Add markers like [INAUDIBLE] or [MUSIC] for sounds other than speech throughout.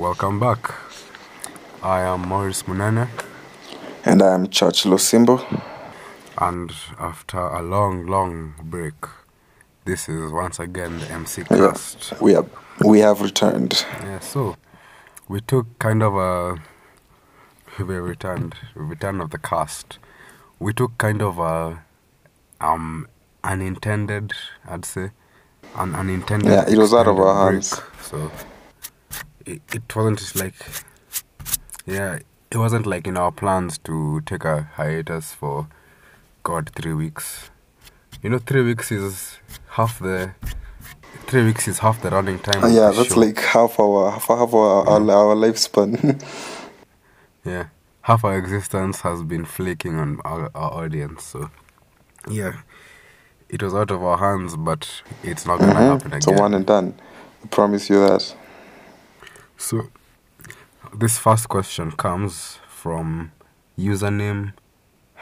Welcome back. I am Morris Munene, And I am Church Losimbo. and after a long, long break, this is once again the MC Yeah, cast. we have we have returned. Yeah, so we took kind of a we returned return of the cast. We took kind of a um unintended, I'd say, an unintended. Yeah, it was out of our break. hands. So it, it wasn't like yeah, it wasn't like in our plans to take a hiatus for God three weeks. You know, three weeks is half the three weeks is half the running time. Uh, yeah, that's show. like half our half, half our, our our lifespan. [LAUGHS] Yeah, half our existence has been flaking on our, our audience. So, yeah, it was out of our hands, but it's not gonna happen Mhm. again. So one and done. I promise you that. So, this first question comes from username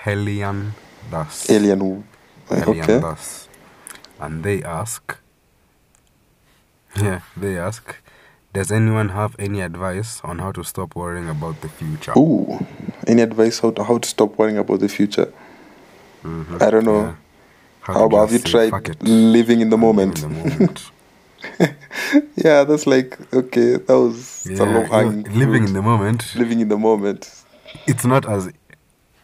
Helian Das. Alien. Helian Okay. Das, and they ask. [LAUGHS] Yeah, they ask. Does anyone have any advice on how to stop worrying about the future? Ooh. Any advice how to, how to stop worrying about the future? Mhm, I don't know. yeah. How, to about have you tried it." living in the moment? in the moment. [LAUGHS] [LAUGHS] yeah, that's like okay. That was Yeah, low you know, living in the moment. living in the moment. It's not as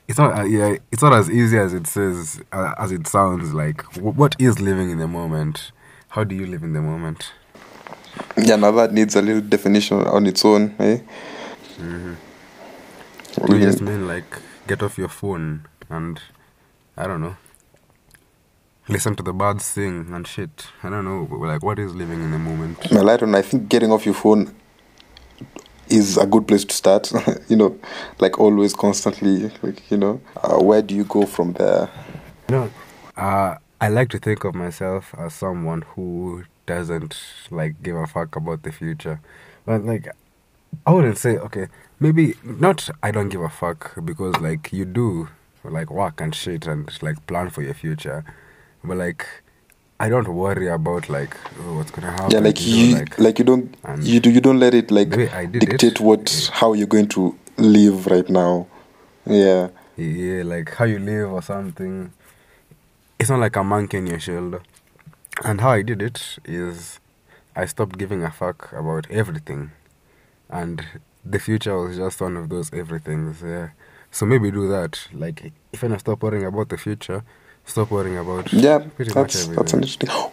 it's not uh, yeah. It's not as easy as it says uh, as it sounds. Like wh- what is living in the moment? How do you live in the moment? Yeah, now that needs a little definition on its own, eh? Do you just mean like get off your phone and I don't know. Listen to the birds sing and shit. I don't know. Like, what is living in the moment? Well, I don't. I think getting off your phone is a good place to start. [LAUGHS] you know, like always, constantly. Like you know, uh, where do you go from there? No, uh, I like to think of myself as someone who doesn't like give a fuck about the future. But like, I wouldn't say okay. Maybe not. I don't give a fuck because like you do like work and shit and like plan for your future, but like. I don't worry about like oh, what's gonna happen. yeah, like you know, like, like, you don't, you do, you don't let it like dictate it, what how you're going to live right now. Yeah, yeah, like how you live or something. It's not like a monkey in your shoulder. And how I did it is I stopped giving a fuck about everything. And the future was just one of those everythings. Yeah. So maybe do that. Like if I stop worrying about the future, stop worrying about yeah, pretty that's that's an interesting. [GASPS]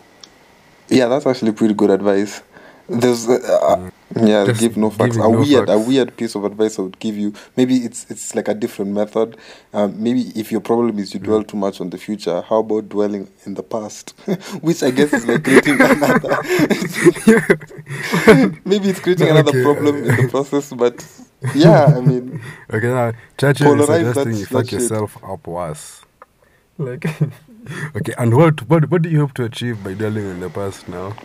Yeah, that's actually pretty good advice. There's, uh, uh, yeah, Just give no facts. giving A no weird, a weird piece of advice I would give you. Maybe it's it's like a different method. Um, maybe if your problem is you Mm. dwell too much on the future, how about dwelling in the past? [LAUGHS] Which I guess is like creating [LAUGHS] another. [LAUGHS] maybe it's creating another Okay. problem in the process, but yeah, I mean, Okay, now Churchill is suggesting you fuck yourself up worse. Like, [LAUGHS] okay, and what what what do you hope to achieve by dwelling in the past now?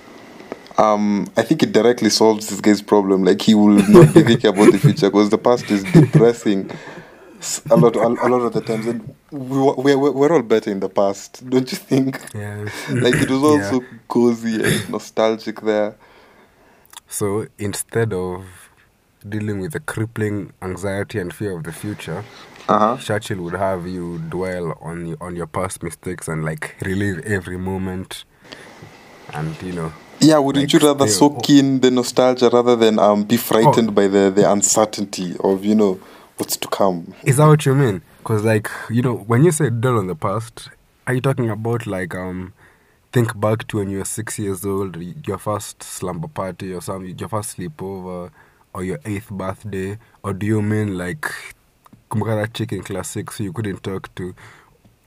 um, I think it directly solves this guy's problem. Like he will not be thinking about the future because the past is depressing. A lot, a, a lot of the times, and we, wa- we're, we're we're all better in the past, don't you think? Yeah, [LAUGHS] Like it was all Yeah. so cozy and nostalgic there. So instead of dealing with the crippling anxiety and fear of the future, Uh huh. Churchill would have you dwell on your, on your past mistakes and like relive every moment, and you know, Yeah, wouldn't Like, you rather soak in the nostalgia rather than um be frightened by the the uncertainty of you know what's to come? is that what you mean? Because like you know, when you say dwell on the past, are you talking about like um, think back to when you were six years old, your first slumber party or some your first sleepover, or your eighth birthday, or do you mean like kumbuka that chick in class six you couldn't talk to?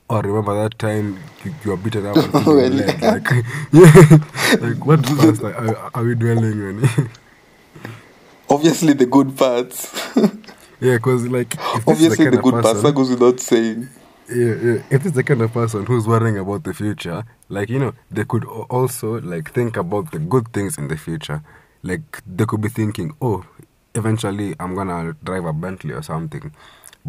Or remember that time you, you were beaten up and Well, well, leg? Like, [LAUGHS] yeah, like what past are, are, are we dwelling on? It? [LAUGHS] Obviously, the good parts. [LAUGHS] yeah, because like if this is Obviously, the of good parts. That goes without saying. yeah, yeah. If it's the kind of person who's worrying about the future, like you know, they could also like think about the good things in the future. Like they could be thinking, oh, eventually I'm gonna drive a Bentley or something,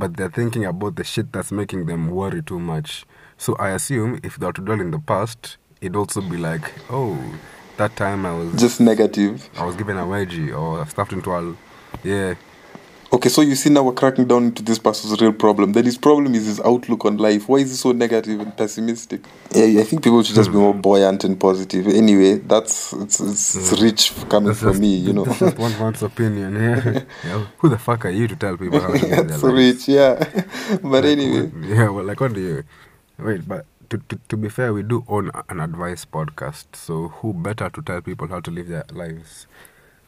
but they're thinking about the shit that's making them worry too much. So I assume if they were to dwell in the past, it'd also be like, oh, that time I was Just negative. I was given a wedgie or stuffed into a yeah. Okay, so you see now we're cracking down into this person's real problem. Then his problem is his outlook on life. Why is he so negative and pessimistic? Yeah, I think people should just be more hmm. buoyant and positive. Anyway, that's it's, it's, it's rich coming That's from just, me, you know. That's [LAUGHS] just one man's opinion. Yeah. [LAUGHS] yeah. Who the fuck are you to tell people how to live [LAUGHS] their it's lives? rich, yeah. but Like, anyway, what- yeah, well, like what do you wait? But to, to to be fair, we do own an advice podcast. So who better to tell people how to live their lives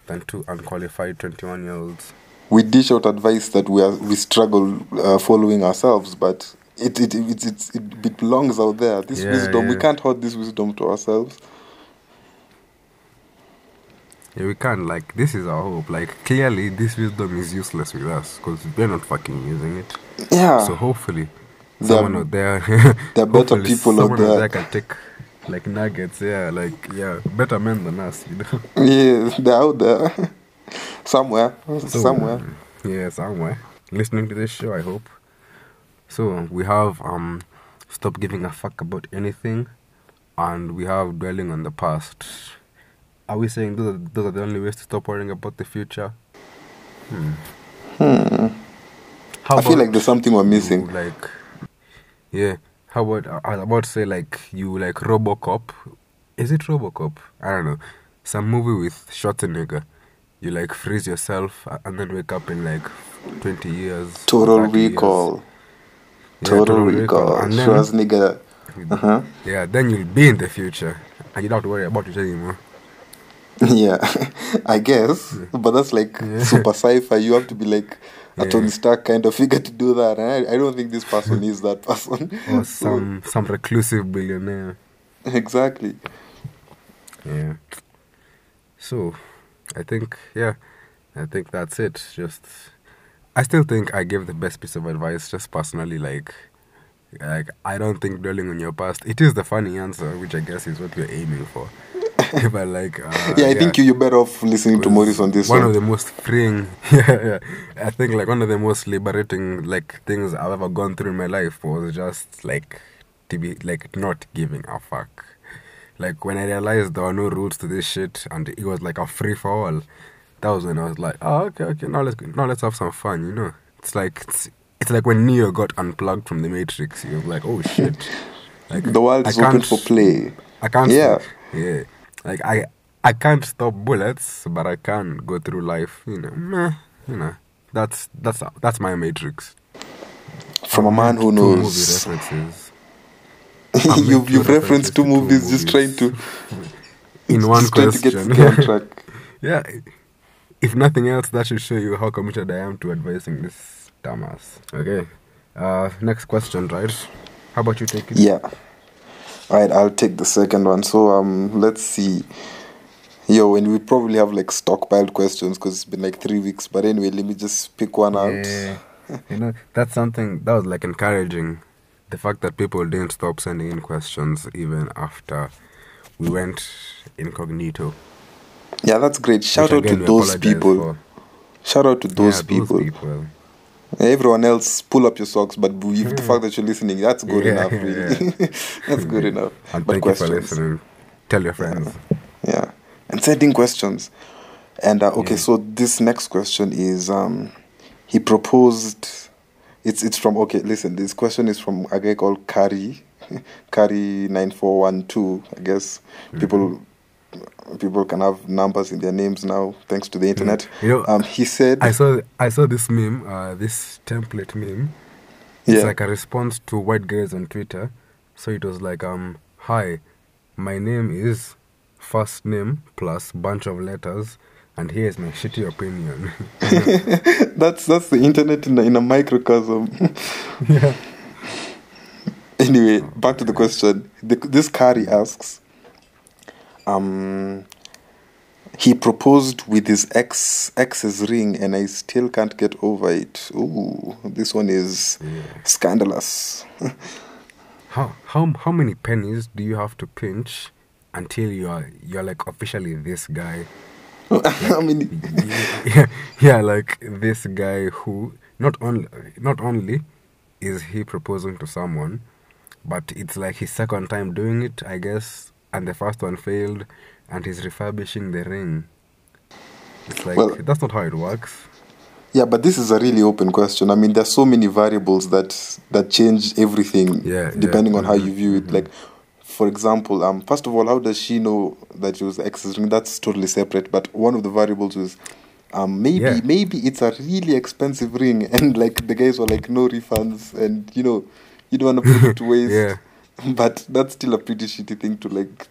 than two unqualified twenty-one year olds? We dish out advice that we are we struggle uh, following ourselves, but it it, it it it it belongs out there. This Yeah, wisdom, we can't hold this wisdom to ourselves. Yeah, we can't. Like this is our hope. Like clearly, this wisdom is useless with us because we're not fucking using it. Yeah, So hopefully, There- someone out there, [LAUGHS] there are better people out someone there. can take like nuggets. Yeah, like yeah, better men than us. You know. yeah, they're out there [LAUGHS] somewhere, So, somewhere. um, yeah, somewhere. Listening to this show, I hope. So we have um, stop giving a fuck about anything, and we have dwelling on the past. Are we saying those are, those are the only ways to stop worrying about the future? Hmm. How I feel like there's something we're you, missing. like, yeah. How about I was about to say like you like RoboCop? Is it RoboCop? I don't know. Some movie with Schwarzenegger. You like freeze yourself and then wake up in like twenty years. Total 30 years. recall. Yeah, Total, recall. And then, Schwarzenegger. Uh-huh. yeah, then you'll be in the future and you don't have to worry about it anymore. [LAUGHS] Yeah, [LAUGHS] I guess. But that's like Yeah. super sci-fi. You have to be like a Yeah. Tony Stark kind of figure to do that. And I, I don't think this person [LAUGHS] is that person. Or some some reclusive billionaire. exactly. Yeah. So, I think yeah, I think that's it. Just, I still think I gave the best piece of advice. Just personally, like, like I don't think dwelling on your past. It is the funny answer, which I guess is what we're aiming for. [LAUGHS] but like, uh, [LAUGHS] yeah, I think you, you're better off listening to Morris on this one one. of the most freeing [LAUGHS] yeah, yeah i think like one of the most liberating like things i've ever gone through in my life was just like to be like not giving a fuck like when i realized there were no rules to this shit and it was like a free for all that was when i was like oh okay okay now let's now let's have some fun you know it's like it's, it's like when neo got unplugged from the matrix was like oh shit like the world is open for play. I can't. Yeah. yeah. Like I, I can't stop bullets, but I can go through life. You know, meh, you know. That's that's that's my matrix. From a man who knows. movie references. I made [LAUGHS] you've you've referenced two to two movies, just trying to In one just trying to get question. on [LAUGHS] yeah. If nothing else, that should show you how committed I am to advising this dumbass. Okay. Uh, next question, right? How about you take it? Yeah. All right, I'll take the second one. So um, let's see. Yo, and we probably have like stockpiled questions because it's been like three weeks. But anyway, let me just pick one out. Yeah. you know, that's something that was like encouraging. The fact that people didn't stop sending in questions even after we went incognito. Yeah, that's great. Shout out to again we those people. Shout out to those Yeah, people. Everyone else, pull up your socks. But you, the fact that you're listening, that's good Yeah, enough. yeah, Really, [LAUGHS] that's good enough. And but thank you for listening. Tell your friends. yeah, and sending questions. And uh, okay, Yeah. so this next question is um, he proposed. It's it's from okay. Listen, this question is from a guy called Kari, [LAUGHS] Kari nine four one two. I guess people people can have numbers in their names now thanks to the internet. You know, Um, he said, I saw I saw this meme, uh, this template meme. It's yeah, like a response to white guys on Twitter. So it was like, um, hi, my name is first name plus bunch of letters, and here's my shitty opinion. [LAUGHS] that's that's the internet in a, in a microcosm. yeah. [LAUGHS] anyway, back to the question. The, this Kari asks, um, he proposed with his ex ex's ring, and I still can't get over it. Ooh, this one is Yeah. scandalous. [LAUGHS] How how how many pennies do you have to pinch until you are you're like officially this guy? [LAUGHS] I mean, yeah, yeah, like this guy who not only not only is he proposing to someone, but it's like his second time doing it, I guess, and the first one failed. and he's refurbishing the ring. It's like Well- that's not how it works. Yeah, but this is a really open question. I mean, there's so many variables that that change everything Yeah, depending yeah. on how you mm-hmm. view it. Mm-hmm. Like, for example, um, first of all, how does she know that it was ring? That's totally separate. But one of the variables is um, maybe Yeah. maybe it's a really expensive ring, [LAUGHS] and like the guys were like, no refunds, and you know, you don't want to put it to [LAUGHS] waste. Yeah. [LAUGHS] But that's still a pretty shitty thing to like,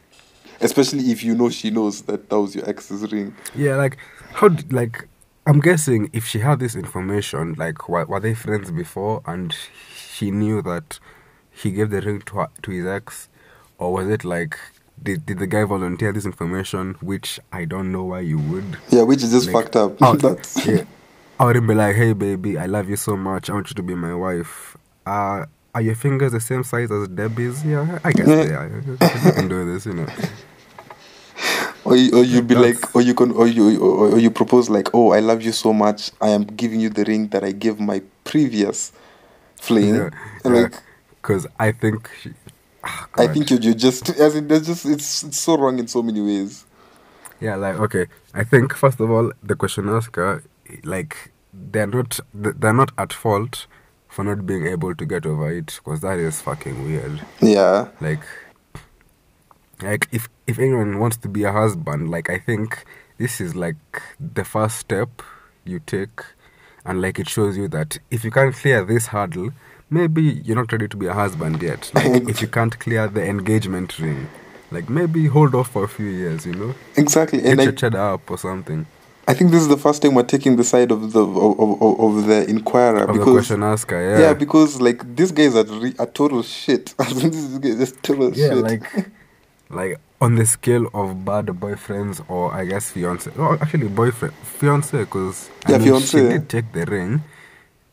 especially if you know she knows that that was your ex's ring. Yeah, like how d- like I'm guessing if she had this information, like were, were they friends before, and she knew that he gave the ring to her, to his ex, or was it like did did the guy volunteer this information, which I don't know why you would. Yeah, which is just Like, fucked up. oh, [LAUGHS] that's [LAUGHS] yeah. I wouldn't be like, hey baby, I love you so much. I want you to be my wife. Uh, are your fingers the same size as Debbie's? Yeah, I guess they are. You can do this, you know. [LAUGHS] Or you, or you be That's- like, or you can, or you, or, or you propose like, oh, I love you so much. I am giving you the ring that I gave my previous fling. Yeah, yeah. like, Because I think ah, I think you're, you're just, as in, there's just, it's, it's so wrong in so many ways. Yeah, like okay. I think first of all, the question asker, like they're not they're not at fault for not being able to get over it because that is fucking weird. Yeah, Like, like if if anyone wants to be a husband, like I think this is like the first step you take, and like it shows you that if you can't clear this hurdle, maybe you're not ready to be a husband yet. [LAUGHS] Like if you can't clear the engagement ring, like maybe hold off for a few years, you know. exactly. Get And your I, cheddar up or something. I think this is the first time we're taking the side of the of, of, of- the inquirer Of the because question asker, yeah. yeah. because like these guy's are re, a total shit. this guy is total shit. Yeah, shit. like [LAUGHS] like on the scale of bad boyfriends or I guess fiance. Oh, actually boyfriend, fiance, because Yeah, I mean, she did take the ring.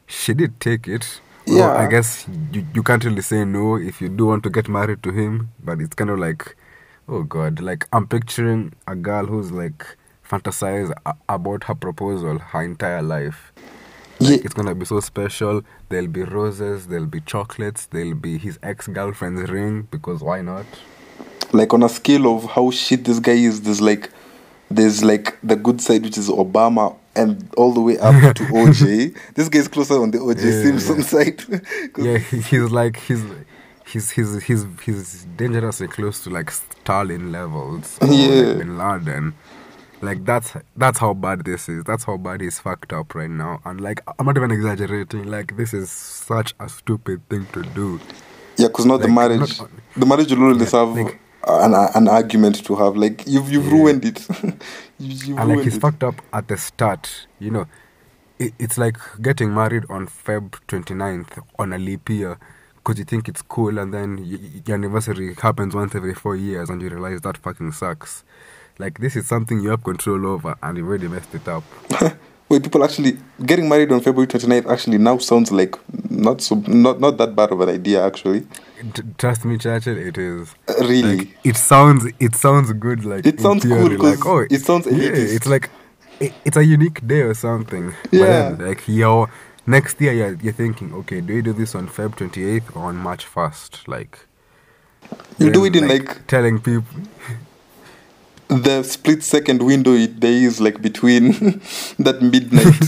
She did take it. Well, I guess you, you can't really say no if you do want to get married to him, but it's kind of like, oh god, like I'm picturing a girl who's like fantasize a- about her proposal her entire life. Like, Yeah. It's gonna be so special. There'll be roses, there'll be chocolates, there'll be his ex girlfriend's ring because why not? like on a scale of how shit this guy is, there's like there's like the good side which is Obama and all the way up to [LAUGHS] OJ. this guy's closer on the OJ Yeah, Simpson yeah. side. [LAUGHS] 'Cause- Yeah, he's like he's he's he's he's he's dangerously close to like Stalin levels. or, Yeah. like Bin Laden. Like that's that's how bad this is. That's how bad he's fucked up right now. And like I'm not even exaggerating. Like this is such a stupid thing to do. Yeah, because not the marriage. not- the marriage will always Yeah, have like- Uh, an an argument to have. Like you've you've Yeah. ruined it. [LAUGHS] you, and like he's it. fucked up at the start you know it, it's like getting married on feb 29th on a leap year because you think it's cool and then y- y- your anniversary happens once every four years and you realize that fucking sucks like this is something you have control over and you've already messed it up [LAUGHS] Wait, people actually getting married on February 29th actually now sounds like not so not not that bad of an idea actually. T- trust me churchill it is really. like, it sounds it sounds good like It sounds cool like oh it sounds yeah, it's like it, it's a unique day or something Yeah. but then, like your next year you're, you're thinking okay do we do this on feb 28th or on march 1st like You do it in like telling people the split second window it, there is like between [LAUGHS] that midnight.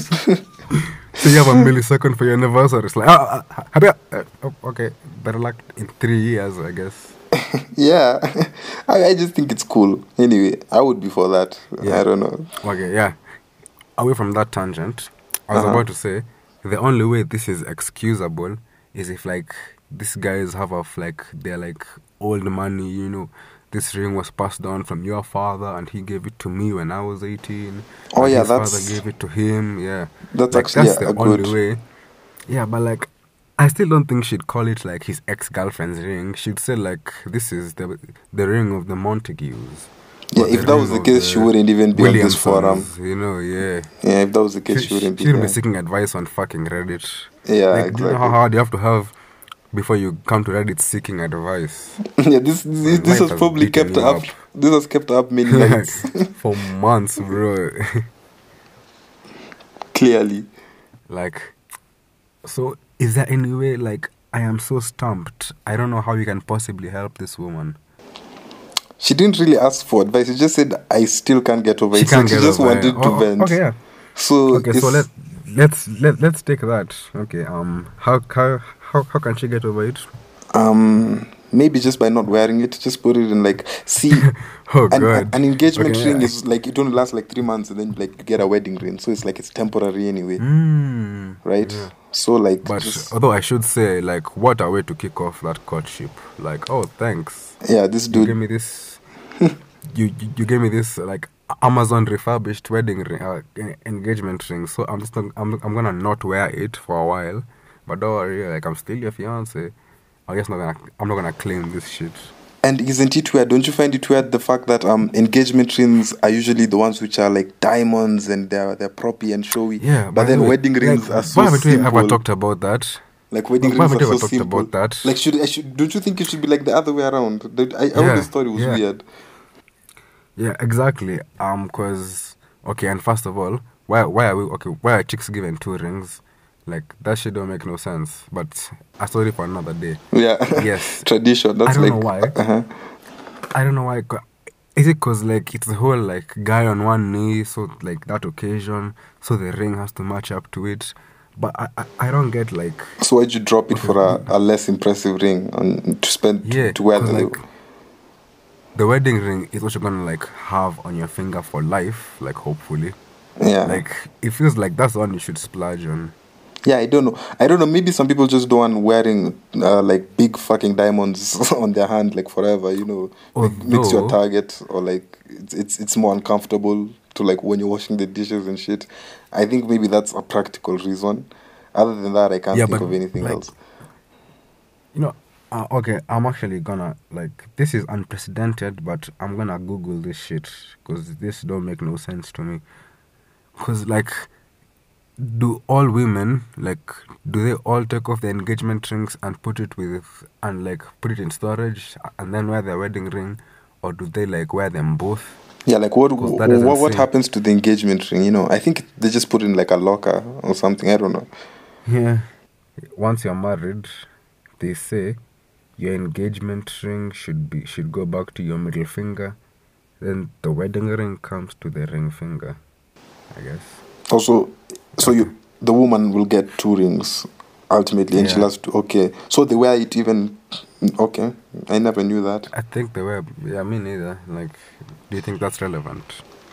so you have a millisecond for your anniversary it's like ah, uh, oh, okay better luck in three years i guess [LAUGHS] yeah, [LAUGHS] I, I just think it's cool. Anyway, I would be for that. Yeah. I don't know. Okay, yeah. Away from that tangent, I was Uh-huh. about to say the only way this is excusable is if like these guys have of like they're like old money, you know. This ring was passed down from your father, and he gave it to me when I was eighteen. Oh, and yeah, his that's- father gave it to him. Yeah, That's like, actually that's a- the only good- way. Yeah, but like, I still don't think she'd call it like his ex girlfriend's ring. She'd say like this is the the ring of the Montagues. Yeah, if that was the case, she wouldn't even be on this forum. You know, yeah. Yeah, if that was the case, She, she wouldn't be. shouldn't be seeking advice on fucking Reddit. Yeah, like, do you know how hard you have to have before you come to Reddit seeking advice? [LAUGHS] yeah, this this, this has has probably kept up. up. This has kept up many [LAUGHS] nights. [LAUGHS] For months, bro. clearly. like, so is there any way, like, I am so stumped. I don't know how you can possibly help this woman. She didn't really ask for advice. She just said, "I still can't get over She it." So can't she just over it. wanted to Oh, oh, vent. Okay, yeah. So Okay, so let let's let let's take that. Okay, um, how how how how can she get over it? um maybe just by not wearing it, just put it in like see. [LAUGHS] Oh an, god. an engagement Okay, ring yeah. is like it only lasts like three months, and then like you get a wedding ring. So it's like it's temporary anyway, Mm, right? yeah. So like, But just- although I should say, like, what a way to kick off that courtship! Like, oh, thanks. yeah, this You dude gave me this. [LAUGHS] you, you you gave me this like Amazon refurbished wedding ring, uh, engagement ring. So I'm just not, I'm I'm gonna not wear it for a while, but don't worry, like I'm still your fiance. I'm just not gonna I'm not gonna claim this shit. And isn't it weird? Don't you find it weird the fact that um engagement rings are usually the ones which are like diamonds and they're they're proppy and showy. Yeah, but by then the wedding rings like, are so Why haven't we ever talked about that? like wedding why rings haven't are so talked simple. about that? Like should I should don't you think it should be like the other way around? I, I Yeah, always thought it was yeah. weird. Yeah, exactly. Um, cause okay, and first of all, why why are we okay? Why are chicks given two rings? Like that shit don't make no sense. But a story for another day. Yeah. Yes. [LAUGHS] Tradition. That's I don't like know why. Uh-huh. I don't know why. Is it cause like it's the whole like guy on one knee, so like that occasion, so the ring has to match up to it. But I I, I don't get like So why'd you drop it for a, a less impressive ring and to spend yeah to wear the like the wedding ring is what you're gonna like have on your finger for life, like hopefully. yeah Like it feels like that's the one you should splurge on. Yeah I don't know. I don't know. Maybe some people just don't want wearing uh, like big fucking diamonds [LAUGHS] on their hand like forever you know? Like, makes your target or like it's, it's it's more uncomfortable to like when you're washing the dishes and shit. I think maybe that's a practical reason. Other than that I can't Yeah, think of anything like, else. You know, uh, okay, I'm actually gonna like this is unprecedented, but I'm gonna Google this shit because this don't make no sense to me. Cause like, do all women like do they all take off their engagement rings and put it with and like put it in storage and then wear their wedding ring, or do they like wear them both? Yeah, like what what, what happens to the engagement ring? You know, I think they just put it in like a locker or something. I don't know. Yeah. Once you're married, they say your engagement ring should be should go back to your middle finger. Then the wedding ring comes to the ring finger. I guess. Also, so you the woman will get two rings ultimately, and she Yeah. has to. Okay, so they wear it even. Okay, I never knew that. I think they were yeah, me neither. Like do you think that's relevant?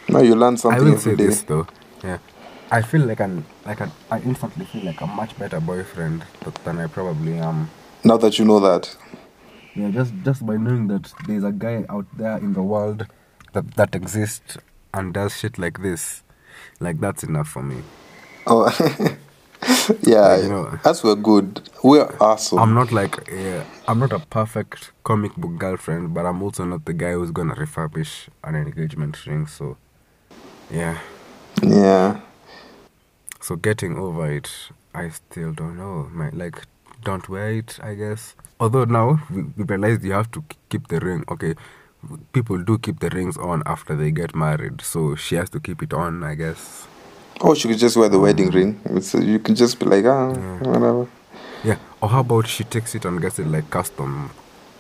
No, you learn I something will every say day. this though. Yeah. I feel like an like a, I instantly feel like a much better boyfriend than I probably am. Now that you know that, Yeah, just just by knowing that there's a guy out there in the world that that exists and does shit like this, like that's enough for me. Oh, [LAUGHS] yeah, Like, you know- that's we're good. We're awesome. I'm not like yeah, I'm not a perfect comic book girlfriend, but I'm also not the guy who's gonna refurbish an engagement ring. So, yeah. yeah, So getting over it, I still don't know. My like, don't wear it. I guess. Although now we, realize you have to keep the ring. Okay, people do keep the rings on after they get married, so she has to keep it on. I guess. Or she could just wear the wedding ring. It's, you can just be like, ah, Yeah. whatever. Yeah. Or how about she takes it and gets it like custom,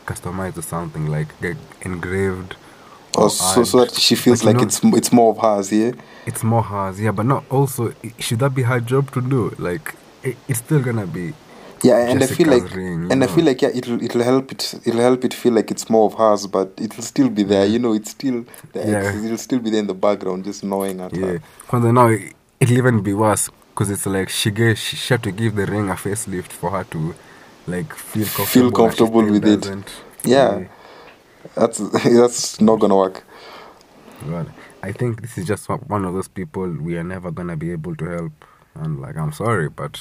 customized or something like get engraved. Or so, so that she feels you like, know, it's it's more of hers, yeah. it's more hers. Yeah, but not also. Should that be her job to do? Like, it, it's still gonna be. Yeah, and I feel like, ring, and I feel like yeah, it'll it'll help it it'll help it feel like it's more of hers, but it'll still be there. You know, it's still the Yeah. it'll still be there in the background, just knowing at Yeah. her. Kwanza now it'll even be worse because it's like she gave she, she had to give the ring a facelift for her to like feel comfortable. Feel comfortable with it. Yeah. That's [LAUGHS] that's not gonna work. Well, I think this is just one- of those people we are never gonna be able to help. And like, I'm sorry, but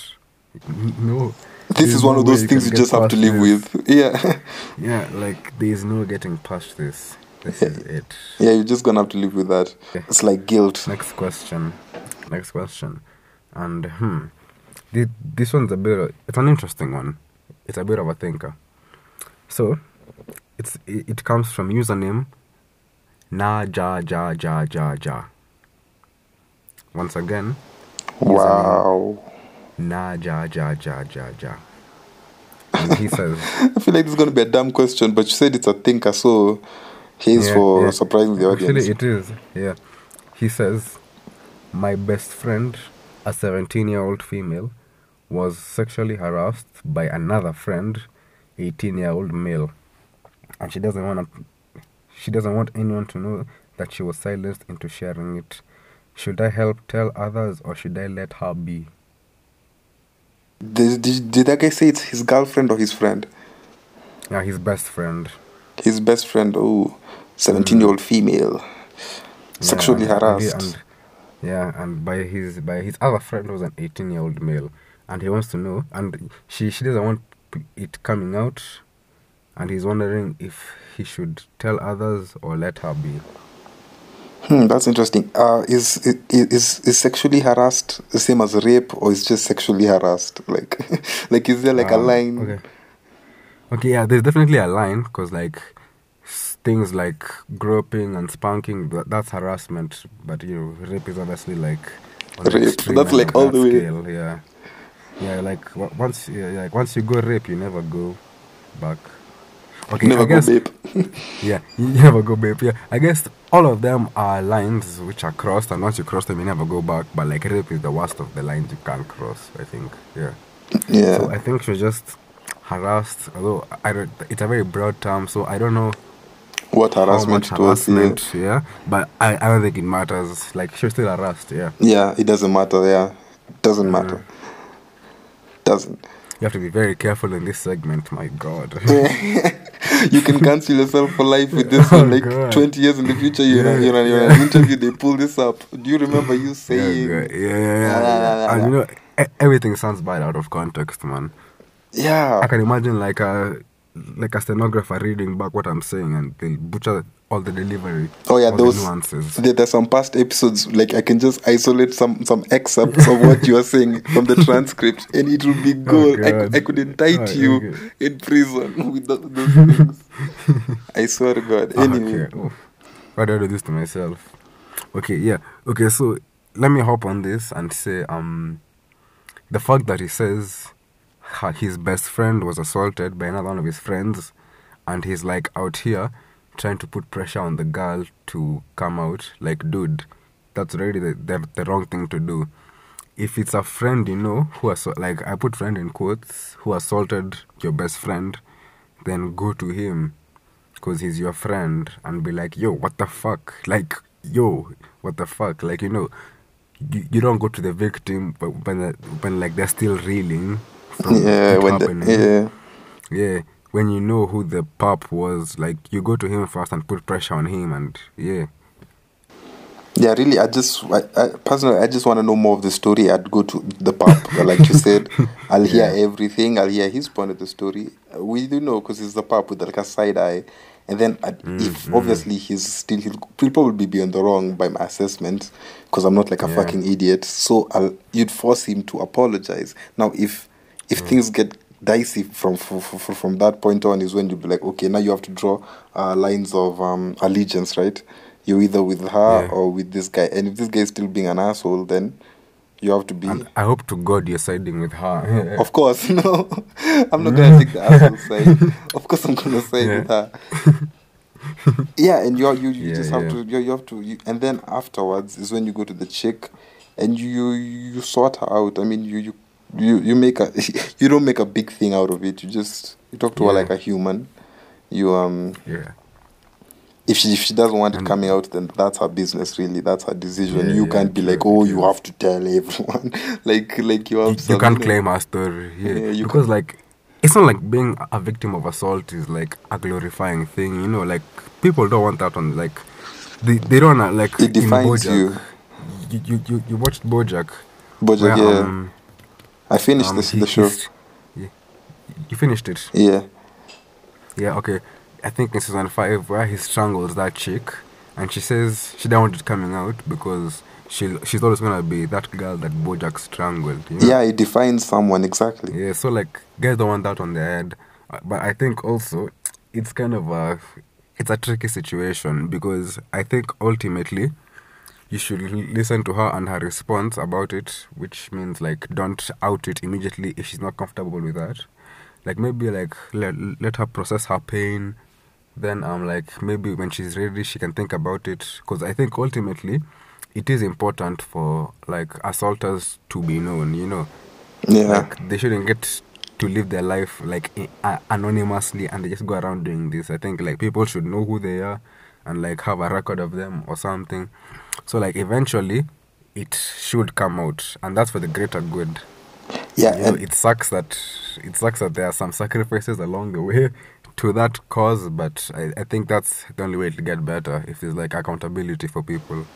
no. This is one no of those things you just have to live this. with. [LAUGHS] Yeah, Yeah, like there's no getting past this. This is it. yeah, you're just gonna have to live with that. Yeah. It's like guilt. Next question. Next question. And hmm, this, this one's a bit. Of, it's an interesting one. It's a bit of a thinker. So, it's it, it comes from username na ja ja ja ja ja. Once again, Wow. na ja ja ja ja ja. And he says, [LAUGHS] I feel like this is gonna be a dumb question, but you said it's a thinker, so Here's Yeah, for yeah. surprising the audience. Actually, it is. Yeah. He says, My best friend, a 17 year old female, was sexually harassed by another friend, 18 year old male. And she doesn't want to. She doesn't want anyone to know that she was silenced into sharing it. Should I help tell others or should I let her be? Did, did, did that guy say it's his girlfriend or his friend? Yeah, his best friend. His best friend, oh, 17 year old mm. female, sexually Yeah, and- and harassed. and- yeah, and by his by his other friend was an 18 year old male, and he wants to know, and she she doesn't want it coming out, and he's wondering if he should tell others or let her be. Hmm, that's interesting. Uh, is, is is sexually harassed the same as rape, or is just sexually harassed? [LAUGHS] Like, [LAUGHS] like is there like a Um, line? Okay. Okay, yeah, there's definitely a line because like things like groping and spanking that, that's harassment, but you know rape is obviously like Rape, that's like all that the way. Yeah, yeah, like w- once yeah, like once you go rape, you never go back. Okay, Never I guess go babe. [LAUGHS] yeah, you never go babe. Yeah, I guess all of them are lines which are crossed, and once you cross them, you never go back. But like rape is the worst of the lines you can't cross. I think. Yeah. Yeah. So I think you're just harassed. Although I don't, it's a very broad term, so I don't know what harassment much it was. Yeah. Yeah, but I, I don't think it matters. Like she was still harassed. Yeah, yeah, it doesn't matter. Yeah, it doesn't matter. Doesn't. you have to be very careful in this segment. My God. [LAUGHS] you can cancel yourself for life with this [LAUGHS] Oh, one. Like God. 20 years in the future, you're, Yeah, in, you're, in, you're an interview, they pull this up. Do you remember you [LAUGHS] yeah, saying, yeah, yeah, yeah, yeah. And you know, e- everything sounds bad out of context, man. Yeah. I can imagine like a like a stenographer reading back what I'm saying, and they'll butcher all the delivery. Oh yeah, those the nuances. there, there's some past episodes. Like I can just isolate some some excerpts of what you are saying from the transcript, and it will be good. I, could- I could indict Oh, you okay. in prison with tho- those things. I swear to God. [LAUGHS] Ah, Anyway, okay. Why do I do this to myself? Okay, yeah. Okay, so let me hop on this and say um the fact that he says ha- his best friend was assaulted by another one of his friends and he's like out here trying to put pressure on the girl to come out like dude that's already the, the, the wrong thing to do. If it's a friend you know who assault like i put friend in quotes who assaulted your best friend then go to him because he's your friend and be like yo what the fuck? Like yo what the fuck? Like you know you, you don't go to the victim but when when like they're still reeling [LAUGHS] yeah, when the, yeah. yeah when you know who the pup was like you go to him first and put pressure on him and yeah Yeah, really, I just, I, I, personally, I just want to know more of the story. I'd go to the pub, [LAUGHS] like you said. I'll hear everything. I'll hear his point of the story. Uh, We do know because it's the pub with like a side eye. And then, i if obviously he's still, he'll, he'll probably be on the wrong by my assessment because I'm not like a Yeah. fucking idiot. So I'll, you'd force him to apologize. Now, if if things get dicey from from, from from that point on, is when you'll be like, okay, now you have to draw uh, lines of um, allegiance, right? You're either with her Yeah. or with this guy. And if this guy is still being an asshole, then you have to be. and i hope to god you're siding with her [LAUGHS] Of course, [LAUGHS] no. I'm not gonna [LAUGHS] take the asshole side. Of course, I'm gonna side Yeah. with her. yeah, and you you, you Yeah, just have to you, you have to you, and then afterwards is when you go to the chick, and you you sort her out. I mean, you you you, you make a [LAUGHS] you don't make a big thing out of it. You just you talk to her like a human. You um yeah if she if she doesn't want it And- coming out, then that's her business. Really, that's her decision. Yeah, you yeah, can't be true, like, oh, you have to tell everyone. [LAUGHS] like like you have you, you can't claim our story yeah, Yeah, you because like it's not like being a victim of assault is like a glorifying thing you know like people don't want that on like they, they don't like It in defines Bojack, you. you, you, you, you watched Bojack Bojack, where, yeah. um, I finished um, this he- the show. yeah, you finished it Yeah. yeah okay I think in season 5 where he strangles that chick and she says she don't want it coming out because she she's always gonna be that girl that Bojack strangled you know? Yeah, it defines someone exactly. Yeah, so like guys don't want that on their head, but I think also it's kind of a it's a tricky situation because I think ultimately you should listen to her and her response about it, which means like don't out it immediately if she's not comfortable with that. Like maybe like let let her process her pain, then um like maybe when she's ready she can think about it because I think ultimately it is important for like assaulters to be known. You know, Yeah. like they shouldn't get to live their life like uh, anonymously and they just go around doing this i think like people should know who they are and like have a record of them or something so like eventually it should come out and that's for the greater good yeah. you know, it sucks that it sucks that there are some sacrifices along the way [LAUGHS] to that cause but I, I think that's the only way to get better if there's like accountability for people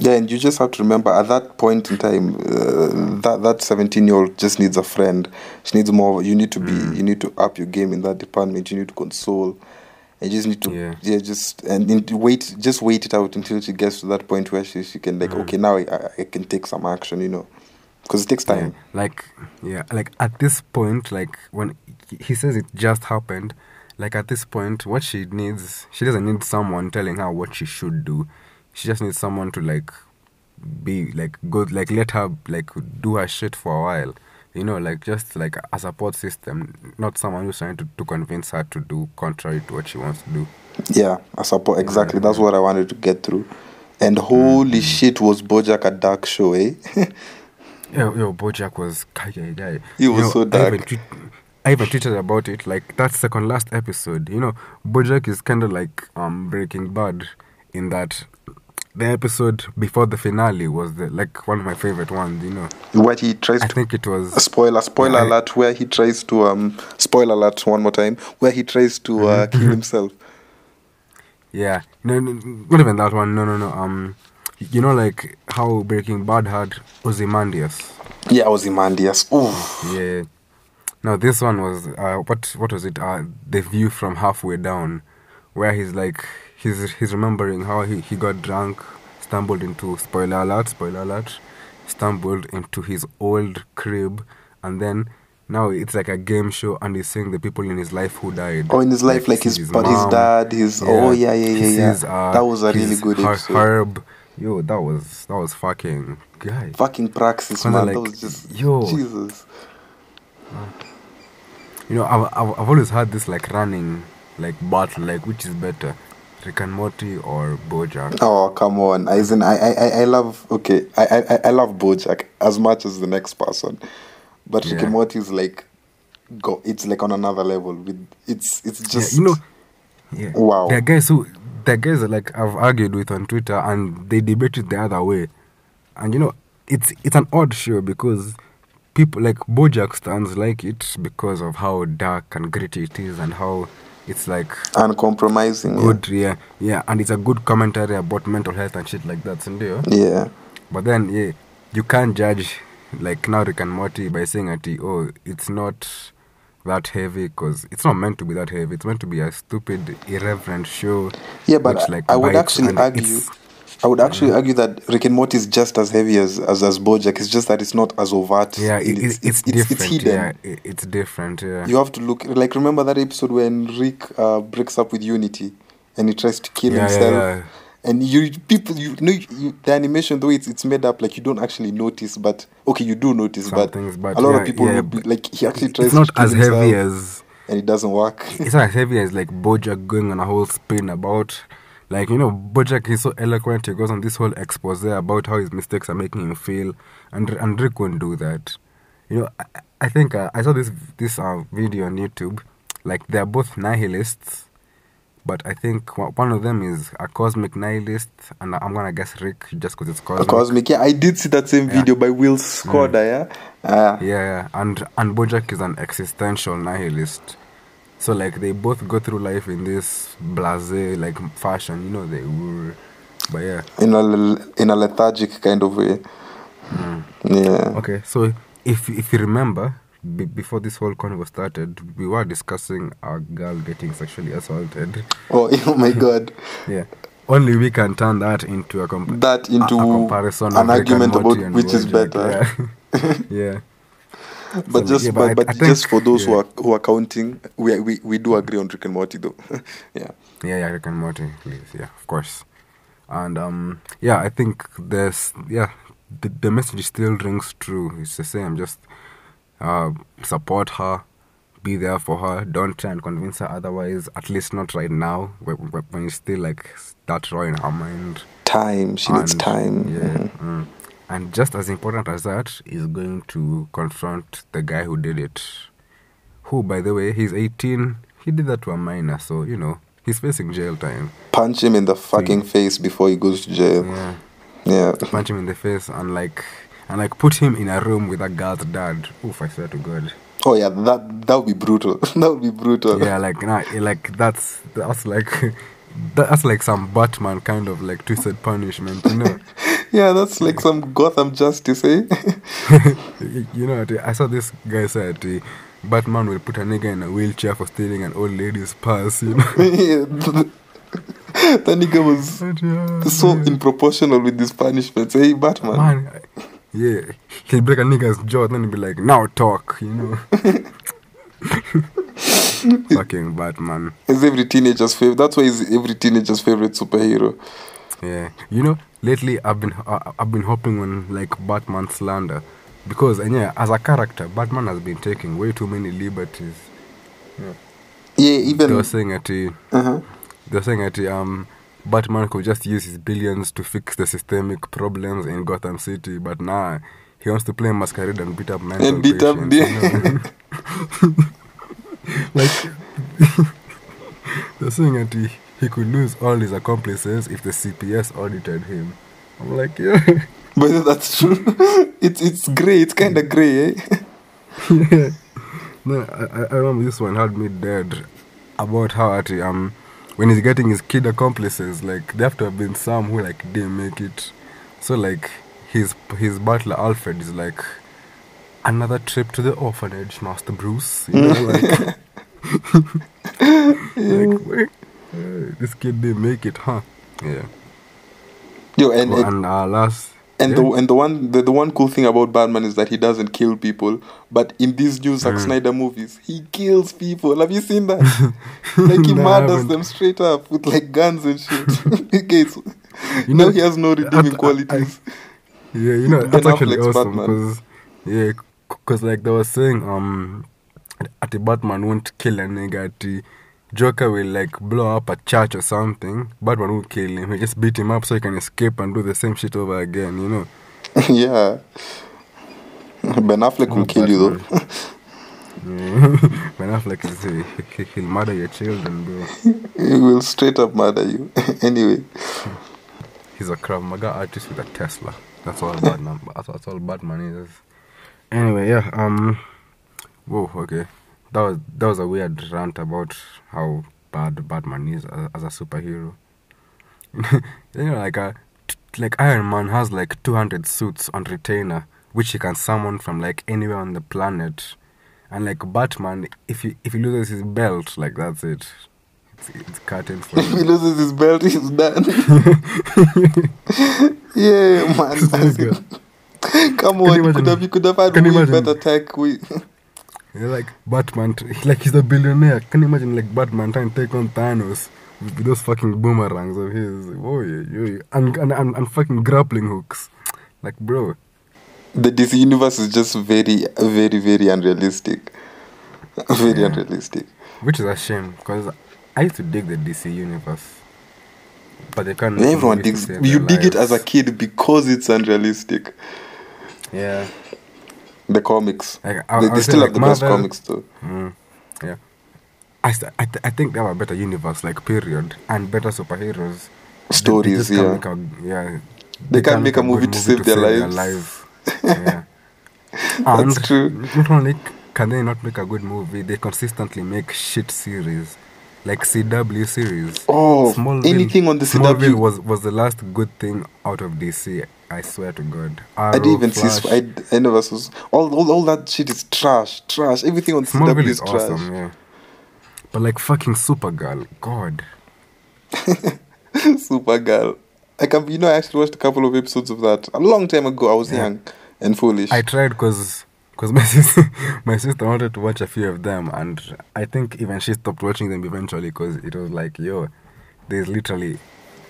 Yeah, and you just have to remember at that point in time, uh, that that seventeen year old just needs a friend. She needs more. You need to be. Mm. You need to up your game in that department. You need to console. You just need to Yeah. just and in, wait just wait it out until she gets to that point where she, she can like Mm. okay now I, I- I can take some action you know because it takes time Yeah, like yeah, like at this point, like when he says it just happened, like at this point, what she needs, she doesn't need someone telling her what she should do. She just needs someone to like be like go like let her like do her shit for a while. You know, like just like a support system, not someone who's trying to, to convince her to do contrary to what she wants to do. yeah I support exactly that's what I wanted to get through and Mm. holy shit was BoJack a dark show eh [LAUGHS] Yo, yo, Bojack was guy, guy, guy. He was so I dark. even, tweet, I even tweeted about it. Like that second last episode. You know, Bojack is kind of like um Breaking Bad in that the episode before the finale was the, like one of my favorite ones. You know, where he tries I to think it was spoiler spoiler Yeah, alert where he tries to um spoiler alert one more time where he tries to uh, Mm-hmm. kill [LAUGHS] himself yeah. No, no, not even that one. No, no, no. Um, you know, like how Breaking Bad had Ozymandias. yeah Ozymandias Ooh. Yeah. No, this one was uh, what what was it? Uh, the view from halfway down, where he's like he's he's remembering how he, he got drunk, stumbled into spoiler alert, spoiler alert, stumbled into his old crib, and then now it's like a game show, and he's seeing the people in his life who died. Oh, in his life, like he his, sees but his dad, his oh yeah, yeah, yeah, yeah. sees, uh, that was a really good Her- episode. Herb, yo, that was that was fucking guy. Fucking praxis, Kinda man. like, that was just yo. Jesus. You know, I've, I've, I've always had this like running like battle, like which is better, Rick and Morty or BoJack? Oh come on, I, I, I- I love. Okay, I, I, I- love BoJack as much as the next person, but Rick Yeah. and Morty is like, go. It's like on another level. With it's it's Yeah, just you know, yeah. Wow. There are guys who, there are guys that like I've argued with on Twitter, and they debate it the other way, and you know, it's it's an odd show because people like BoJack stands like it because of how dark and gritty it is, and how it's like uncompromising. good, yeah, yeah, and it's a good commentary about mental health and shit like that, Sindio? Yeah. But then, yeah, you can't judge like now Rick and Morty by saying that oh, it's not that heavy because it's not meant to be that heavy. It's meant to be a stupid, irreverent show. Yeah, but which, like, I would actually argue. It's- I would actually argue that Rick and Morty is just as heavy as as, as BoJack. It's just that it's not as overt. Yeah, it, in it, it's, it's, different. hidden. yeah, it, it's different. Yeah. You have to look like remember that episode when Rick uh, breaks up with Unity and he tries to kill Yeah, himself. yeah. And you people you know you, the animation though it's it's made up like you don't actually notice but okay you do notice but, but a lot yeah, of people yeah, be, like he actually tries it's not as heavy as and it doesn't work. it's not as heavy as like Bojack going on a whole spin about like you know Bojack is so eloquent he goes on this whole expose about how his mistakes are making him feel and and Rick won't do that you know I, I think uh, I saw this this uh, video on YouTube like they're both nihilists but I think one of them is a cosmic nihilist and I'm gonna guess Rick just because it's cosmic Cosmic, yeah, I did see that same Yeah. video by Will Schoder, yeah. Uh, Yeah, yeah, and and Bojack is an existential nihilist. So like they both go through life in this blasé like fashion, you know they were, but yeah. in a in a lethargic kind of way. Hmm. Yeah. Okay, so if if you remember, b- before this whole convo started, we were discussing a girl getting sexually assaulted. Oh, [LAUGHS] oh my God. Yeah, only we can turn that into a, comp- That into a, a comparison an argument about which is better. Yeah. [LAUGHS] yeah. But just yeah, but, I- but, I just think- for those who are who are counting, we we we do agree on Rick and Morty though. [LAUGHS] yeah. Yeah, yeah, Rick and Morty, please. Yeah, of course. And um, yeah, I think there's yeah, the, the message still rings true. It's the same. Just uh, support her, be there for her. Don't try and convince her otherwise. At least not right now, when, when still like start raw in her mind. Time. She needs time. Yeah. Mhm. mm. And just as important as that is going to confront the guy who did it. Who, by the way, he's 18. He did that to a minor, so you know he's facing jail time. Punch him in the fucking face before he goes to jail. Yeah. Yeah. punch him in the face and like and like put him in a room with a girl's dad. Oof, I swear to God. Oh yeah, that that would be brutal. [LAUGHS] that would be brutal. Yeah, like nah, like that's that's like [LAUGHS] that's like some Batman kind of like twisted punishment, you know. [LAUGHS] Yeah, that's like some Gotham justice, eh? [LAUGHS] You- know, I saw this guy said uh, Batman will put a nigga in a wheelchair for stealing an old lady's purse, you know. [LAUGHS] yeah. that nigga was [LAUGHS] so yeah. in proportional with his punishments. Hey, Batman. Man, I- yeah, he'll break a nigga's jaw, and then he'll be like, "Now talk," you know. Fucking Batman. Is every teenager's favorite. That's why he's every teenager's favorite superhero. Yeah, you know, lately I've been uh, I've been hoping on like Batman slander because and yeah, as a character, Batman has been taking way too many liberties. Yeah, They even. were saying that he, uh-huh. they were saying that um Batman could just use his billions to fix the systemic problems in Gotham City, but nah, he wants to play masquerade and beat up mental And beat up you know? [LAUGHS] like [LAUGHS] they're saying that he, could lose all his accomplices if the CPS audited him. I'm like, yeah. [LAUGHS] But that's true. [LAUGHS] it's it's grey. It's kind of grey, eh? [LAUGHS] yeah. No, I, I- remember this one had me dead about how at, um when he's getting his kid accomplices, like there have to have been some who like didn't make it. So like his his butler Alfred is like another trip to the orphanage, Master Bruce. You know, like, like uh, this kid didn't make it, huh? Yeah. Yo, and Well, and, and uh, last and yeah. the and the one the, the one cool thing about Batman is that he doesn't kill people. But in these new Zack Mm. Snyder movies, he kills people. Have you seen that? [LAUGHS] like he No, murders them straight up with like guns and shit. [LAUGHS] [LAUGHS] okay, so You now know, he has no redeeming I- I- qualities. Yeah, you know Ben that's actually Affleck's awesome Batman. because yeah, because like they were saying um, at the Batman won't kill a nigga. At the Joker will like blow up a church or something. Batman will kill him. He just beat him up so he can escape and do the same shit over again. You know. [LAUGHS] yeah. Ben Affleck will kill you though. [LAUGHS] Ben Affleck is he, he, he'll murder your children, bro. [LAUGHS] he will straight up murder you. anyway, He's a Krav Maga artist with a Tesla. That's all Batman. That's, that's all Batman is. Anyway, yeah. Um. Whoa. Okay. That was that was a weird rant about how bad Batman is as, as a superhero. [LAUGHS] you know, like a like Iron Man has like two hundred suits on retainer, which he can summon from like anywhere on the planet, and like Batman, if he if he loses his belt, like that's it. It's, it's curtain for [LAUGHS] if he loses his belt, he's done. [LAUGHS] yeah, man. Come on, you could have you could have had way better tech. We Yeah, like Batman, [LAUGHS] like he's a billionaire. Can you imagine like Batman trying to take on Thanos with those fucking boomerangs of his? Oh yeah, yeah. And, and and and fucking grappling hooks. Like bro, the DC universe is just very, very, very unrealistic. [LAUGHS] Very Yeah. unrealistic. which is a shame because I used to dig the DC universe, but they can't. Everyone digs. You dig it as a kid because it's unrealistic. Yeah, The comics. like I, they I they still like, the Marvel. best comics though. Mm, yeah, I, st- I, th- I think they have a better universe, like period, and better superheroes. They- they Stories, just yeah. a- yeah. They can't make a a movie to save their lives. lives. [LAUGHS] yeah. That's and true. Not only can they not make a good movie, they consistently make shit series, like CW series. Oh, anything on the Smallville CW. was was the last good thing out of DC. I swear to God. I didn't even see. I, I never saw. All, all, all that shit is trash. Trash. Everything on CW Smallville is is trash. awesome, yeah. But like fucking Supergirl, God. [LAUGHS] Supergirl. I can, you know, I actually watched a couple of episodes of that a long time ago. I was Yeah. young and foolish. I tried because because [LAUGHS] my sister my sister wanted to watch a few of them, and I think even she stopped watching them eventually because it was like, yo, there's literally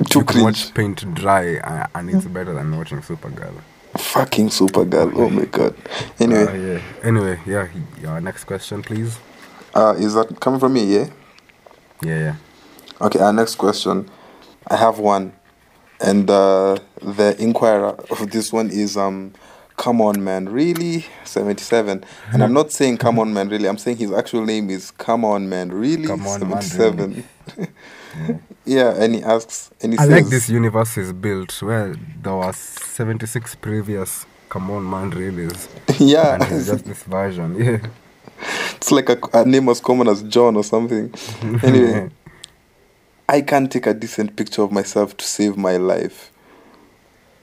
Too you can cringe. watch paint dry, uh, and it's better than watching Supergirl. Fucking Supergirl. Oh my god. Anyway, Uh, yeah. Anyway, yeah. yeah. Next question, please. Uh, is that coming from me? Yeah. Yeah, yeah. Okay. Our next question. I have one, and uh, the inquirer of this one is um, come on man, really seventy seven. And I'm not saying come on man, really. I'm saying his actual name is come on man, really Come on, man, seventy seven. [LAUGHS] yeah, and he asks, and he I says, like this universe is built where there was 76 previous Come on, man, realies. [LAUGHS] yeah, And it's just this version. Yeah. [LAUGHS] it's like a, a name as common as John or something. Anyway, I can't take a decent picture of myself to save my life.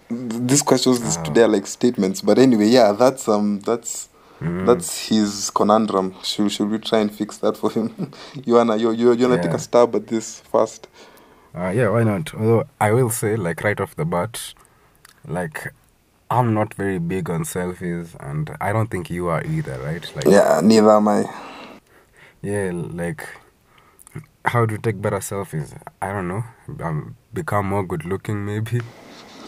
Th- These questions Ah. today are like statements, but anyway, yeah, that's um, that's Mm. that's his conundrum. Should should we try and fix that for him? [LAUGHS] you wanna you you you wanna take a stab at this first? Uh, yeah, why not? Although I will say, like right off the bat, like I'm not very big on selfies, and I don't think you are either, right? Like, Yeah, neither am I. yeah, like how to take better selfies? I don't know. Um, become more good looking, maybe.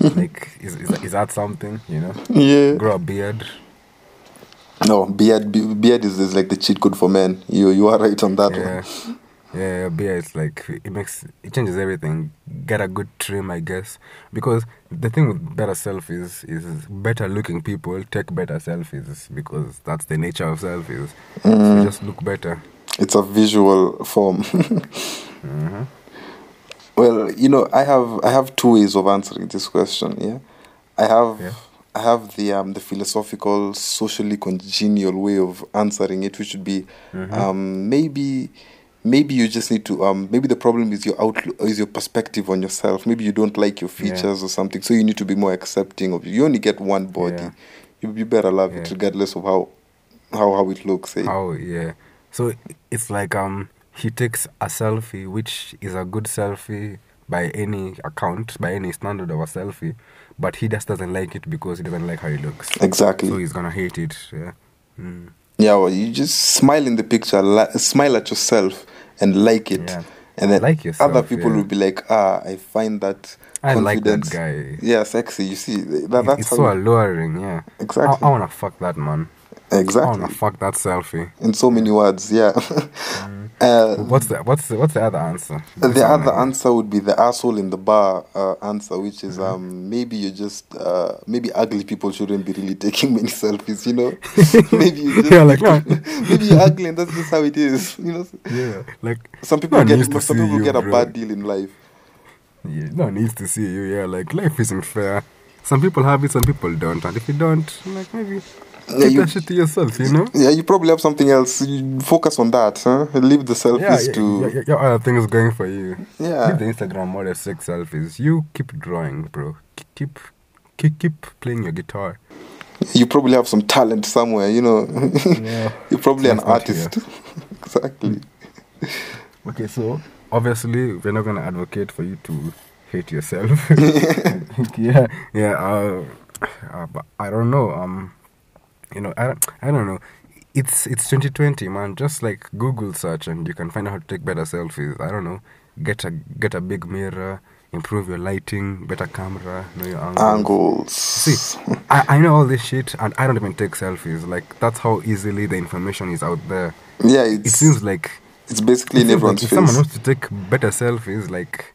[LAUGHS] like, is, is is that something? You know, Yeah. grow a beard. No, beard beard is, is like the cheat code for men. You you are right on that Yeah. one. Yeah, beard is like it makes it changes everything. Get a good trim, I guess, because the thing with better selfies is better looking people take better selfies because that's the nature of selfies. So you just look better. It's a visual form. [LAUGHS] hmm Well, you know, I have I have two ways of answering this question. Yeah, I have Yeah. I have the um the philosophical, socially congenial way of answering it, which would be Mhm. um maybe maybe you just need to um maybe the problem is your outlook is your perspective on yourself. Maybe you don't like your Yeah. features or something, so you need to be more accepting of. You only get one body. Yeah. You you better love it regardless of how how how it looks. Eh? How yeah. So it's like um he takes a selfie which is a good selfie by any account, by any standard of a selfie, but he just doesn't like it because he doesn't like how he looks. Exactly. So he's gonna hate it. Yeah. Mm. Yeah, well, you just smile in the picture, li- smile at yourself, and like it. Yeah. And then Like yourself, other people yeah. will be like, ah, I find that I like that guy. Yeah, sexy. You see, that, that's it's how so alluring, yeah. Exactly. I, I wanna fuck that man. Exactly. I wanna fuck that selfie. In so many words, yeah. [LAUGHS] uh, What's the what's the what's the other answer? This the other like- answer would be the asshole in the bar uh, answer, which is Mm-hmm. um maybe you just uh maybe ugly people shouldn't be really taking [LAUGHS] many selfies, you know. [LAUGHS] maybe you just Yeah, like, no. [LAUGHS] maybe you're ugly and that's just how it is, you know. Yeah, like Some people no get some people you, get a bro. bad deal in life. Yeah, no needs to see you. Yeah, like life isn't fair. Some people have it, some people don't, and if you don't, like maybe Yeah, keep you- that shit to yourself. You know. Yeah, you probably have something else. You focus on that, huh? Leave the selfies Yeah, yeah, to. yeah, yeah, yeah, other things going for you. Yeah. Leave the Instagram more than six selfies. You keep drawing, bro. Keep, keep, keep playing your guitar. You probably have some talent somewhere, you know. Yeah. [LAUGHS] You're probably an artist. [LAUGHS] exactly. Okay, so obviously we're not gonna advocate for you to hate yourself. [LAUGHS] yeah, yeah. Uh, uh, but I don't know. Um, you know, I don't, I don't know. It's it's 2020, man. Just like Google search, and you can find out how to take better selfies. I don't know. Get a get a big mirror, improve your lighting, better camera, know your angles. Angles. See, I, I know all this shit, and I don't even take selfies. Like that's how easily the information is out there. Yeah, It seems like it's basically it in everyone's like if face. someone wants to take better selfies, like,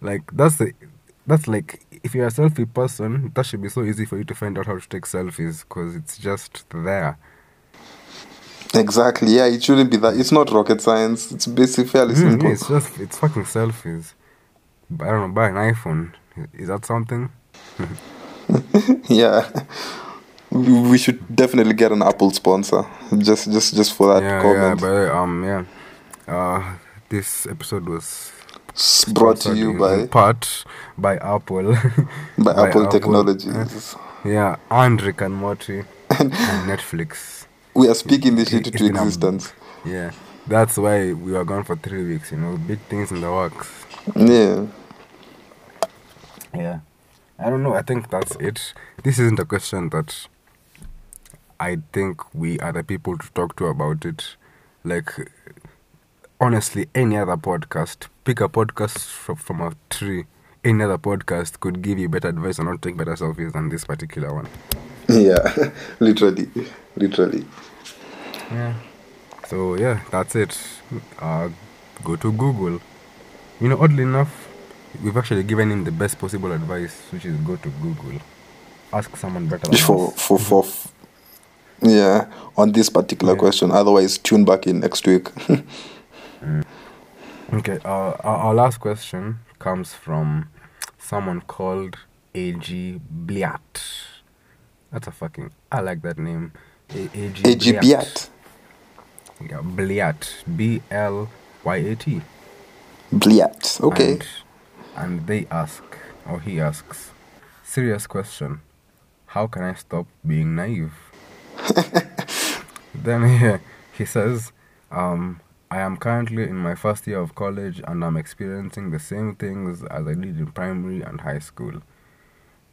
like that's the, that's like if you're a selfie person, that should be so easy for you to find out how to take selfies because it's just there. Exactly. Yeah, it shouldn't be that. It's not rocket science. It's basically fairly Mm, simple. yeah, it's just it's fucking selfies. But I don't know. Buy an iPhone. Is that something? [LAUGHS] yeah. We should definitely get an Apple sponsor. Just just just for that yeah, yeah. comment. But um, yeah. Uh, this episode was Brought to you by part by Apple. [LAUGHS] by, Apple Uh, Technologies. yeah, and Rick and Morty [LAUGHS] and Netflix. We are speaking this shit It's into a- existence. Yeah, that's why we were gone for three weeks. You know, big things in the works. Yeah. Yeah, I don't know. I think that's it. This isn't a question that I think we are the people to talk to about it. Like, honestly, any other podcast, pick a podcast from, from a tree. Any other podcast could give you better advice on how to take better selfies than this particular one. Yeah. [LAUGHS] literally. Literally. Yeah. So yeah, that's it. Uh, go to Google. You know, oddly enough, we've actually given him the best possible advice, which is go to Google. Ask someone better than For us. for for. Yeah, on this particular Yeah. question. Otherwise, tune back in next week. [LAUGHS] Okay, uh, our, our last question comes from someone called A.G. Blyat. That's a fucking. I like that name. A- A.G. AG Biat. Yeah, Blyat. B L Y A T. Blyat. Okay. And, and they ask, or he asks, serious question. How can I stop being naive? [LAUGHS] then he, [LAUGHS] he says, um, I am currently in my first year of college and I'm experiencing the same things as I did in primary and high school.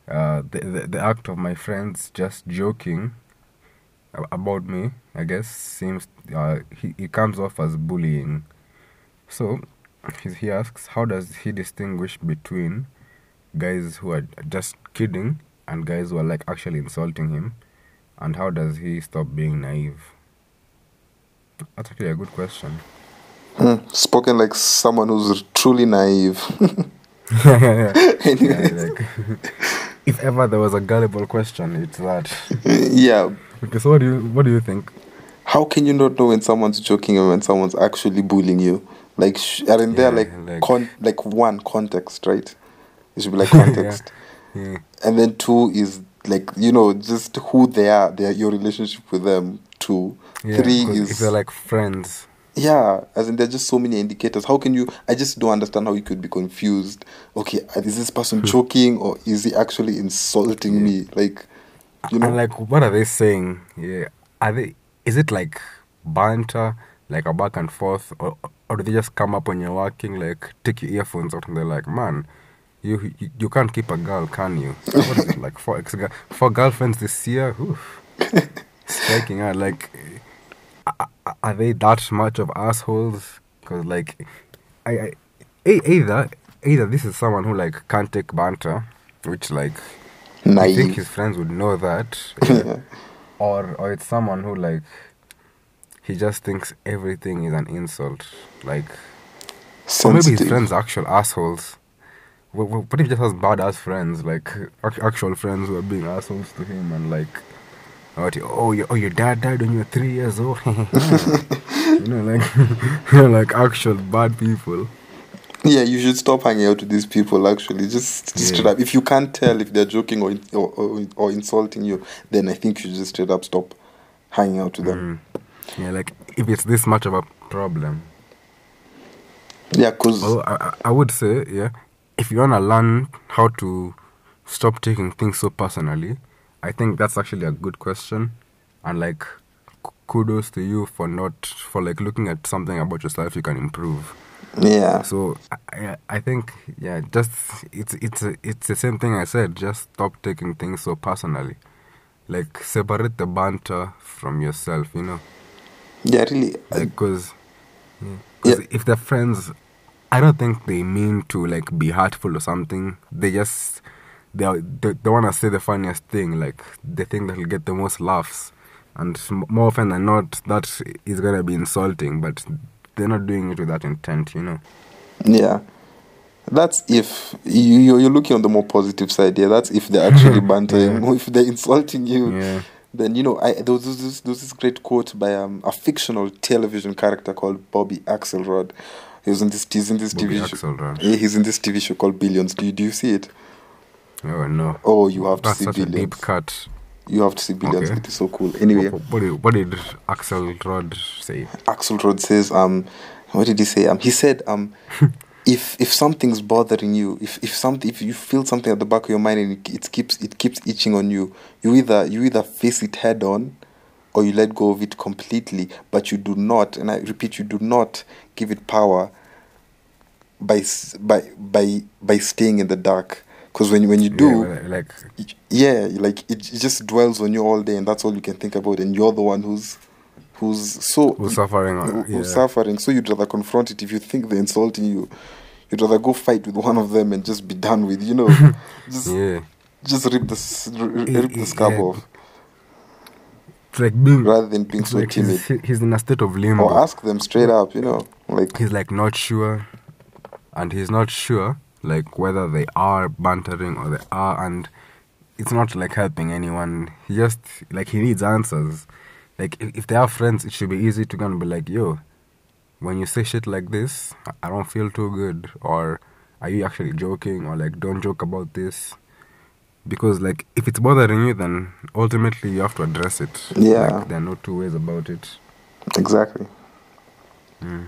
Uh, the, the, the act of my friends just joking about me, I guess, seems uh, he, it comes off as bullying. So he, he asks, how does he distinguish between guys who are just kidding and guys who are like actually insulting him? And how does he stop being naive? That's actually a good question. Hmm, Spoken like someone who's truly naive. [LAUGHS] yeah, like, [LAUGHS] if ever there was a gullible question, it's that. yeah. Okay, so what do you what do you think? How can you not know when someone's joking and when someone's actually bullying you? Like, sh- aren't there like like- con- like one context, right? It should be like [LAUGHS] context, Yeah. and then two is like you know just who they are, their your relationship with them. Two, Yeah, three is if they're like friends. yeah, as in there's just so many indicators. How can you? I just don't understand how you could be confused. Okay, uh, is this person joking or is he actually insulting me? Like, you know, And like, what are they saying? Yeah, are they? Is it like banter, like a back and forth, or or do they just come up when you're working, like take your earphones out and they're like, man, you you, you can't keep a girl, can you? What is it like four ex four girlfriends this year? [LAUGHS] Striking out like, are, they that much of assholes? Because like, I, I either either this is someone who like can't take banter, which like I think his friends would know that. Yeah. [LAUGHS] or or it's someone who like he just thinks everything is an insult. Like or maybe his friends are actual assholes. What if he just has bad ass friends, like actual friends who are being assholes to him and like oh, oh, your, oh your dad died when you were three years old. [LAUGHS] you [LAUGHS] know, like [LAUGHS] you know, like actual bad people. Yeah, you should stop hanging out with these people. Actually, just, just Yeah. straight up. If you can't tell if they're joking or, or or or insulting you, then I think you should just straight up stop hanging out with them. Mm. Yeah, like if it's this much of a problem. Yeah, because Well, I, I- I would say, yeah, if you want to learn how to stop taking things so personally, I think that's actually a good question. And like, kudos to you for not, for like looking at something about yourself you can improve. yeah, So I, I- think, yeah, just, it's, it's, it's the same thing I said, just stop taking things so personally. Like, separate the banter from yourself, you know? yeah, really. I- like because yeah, Yeah. if they're friends i don't think they mean to like be hurtful or something they just they are, they, they want to say the funniest thing like the thing that will get the most laughs and more often than not that is gonna be insulting but they're not doing it with that intent you know Yeah. That's if you you're looking on the more positive side. Yeah, that's if they're actually [LAUGHS] bantering. Yeah. If they're insulting you, yeah then you know I there was this, there was this great quote by um, a fictional television character called Bobby Axelrod. He was in this he's in this Bobby TV show. Axelrod. Yeah, he's in this TV show called Billions. Do you do you see it? Oh no Oh, you have to that's see such a deep cut You have to see Billions. Okay. It is so cool. Anyway, what, what, did, what did axel rod say Axelrod says, um, what did he say? Um, he said, um, [LAUGHS] if if something's bothering you, if if something, if you feel something at the back of your mind and it, it keeps it keeps itching on you, you either you either face it head on, or you let go of it completely. But you do not, and I repeat, you do not give it power by by by by staying in the dark. Because when you- when you do, Yeah, like yeah like it, it just dwells on you all day and that's all you can think about and you're the one who's who's so who's suffering who- who's yeah. suffering so you'd rather confront it if you think they're insulting you you'd rather go fight with one of them and just be done with you know [LAUGHS] just yeah just rip the s- r- r- rip the scab yeah. off it's like being rather than being so like timid. He's, he's in a state of limbo. Or ask them straight up, you know, like he's like not sure and he's not sure like whether they are bantering or they are and it's not like helping anyone. He just like he needs answers. Like if, if they are friends it should be easy to go and be like yo when you say shit like this i don't feel too good or are you actually joking? or like don't joke about this. Because like if it's bothering you then ultimately you have to address it. Yeah. like, there are no two ways about it. Exactly. Mm,